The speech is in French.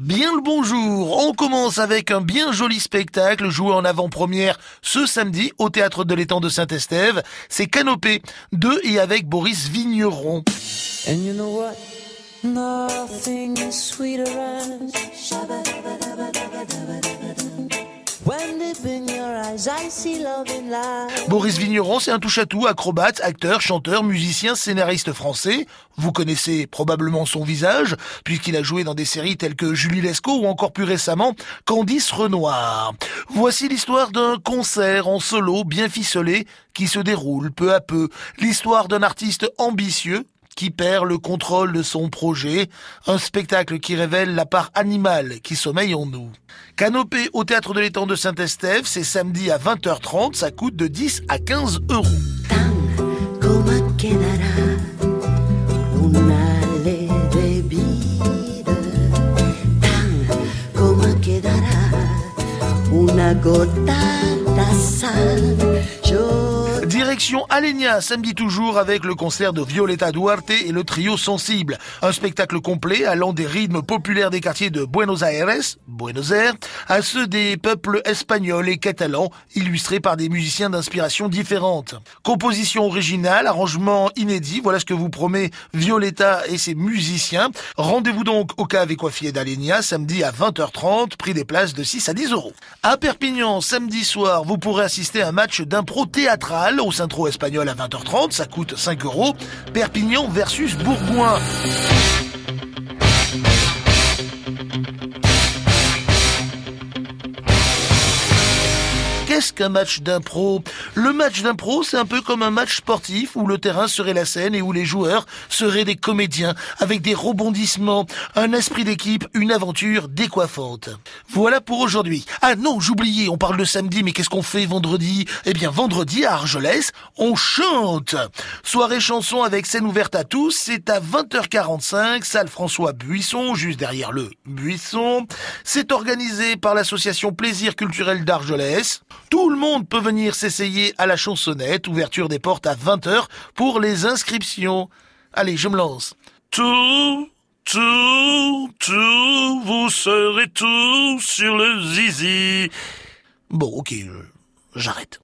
Bien le bonjour, on commence avec un bien joli spectacle joué en avant-première ce samedi au Théâtre de l'étang de Saint-Estève. C'est Canopé, de et avec Boris Vigneron. Boris Vigneron, c'est un touche-à-tout, acrobate, acteur, chanteur, musicien, scénariste français. Vous connaissez probablement son visage, puisqu'il a joué dans des séries telles que Julie Lescaut ou encore plus récemment Candice Renoir. Voici l'histoire d'un concert en solo bien ficelé qui se déroule peu à peu. L'histoire d'un artiste ambitieux qui perd le contrôle de son projet, un spectacle qui révèle la part animale qui sommeille en nous. Canopé au théâtre de l'étang de Saint-Estève, c'est samedi à 20h30, ça coûte de 10 à 15 euros. Yo Direction Alenia, samedi toujours avec le concert de Violeta Duarte et le trio Sensible. Un spectacle complet allant des rythmes populaires des quartiers de Buenos Aires, Buenos Aires, à ceux des peuples espagnols et catalans, illustrés par des musiciens d'inspiration différentes. Composition originale, arrangement inédit, voilà ce que vous promet Violeta et ses musiciens. Rendez-vous donc au Cave et Coiffier d'Alenia, samedi à 20h30, prix des places de 6 à 10 euros. À Perpignan, samedi soir, vous pourrez assister à un match d'impro théâtral au Centro Espagnol à 20h30, ça coûte 5 euros. Perpignan versus Bourgoin. Qu'est-ce qu'un match d'impro Le match d'impro, c'est un peu comme un match sportif où le terrain serait la scène et où les joueurs seraient des comédiens avec des rebondissements, un esprit d'équipe, une aventure décoiffante. Voilà pour aujourd'hui. Ah non, j'oubliais, on parle de samedi, mais qu'est-ce qu'on fait vendredi? Eh bien, vendredi à Argelès, on chante. Soirée chanson avec scène ouverte à tous, c'est à 20h45, salle François Buisson, juste derrière le Buisson. C'est organisé par l'association Plaisir culturel d'Argelès. Tout le monde peut venir s'essayer à la chansonnette, ouverture des portes à 20h pour les inscriptions. Allez, je me lance. Tout, tout, tout, vous serez tous sur le zizi. Bon, ok, euh, j'arrête.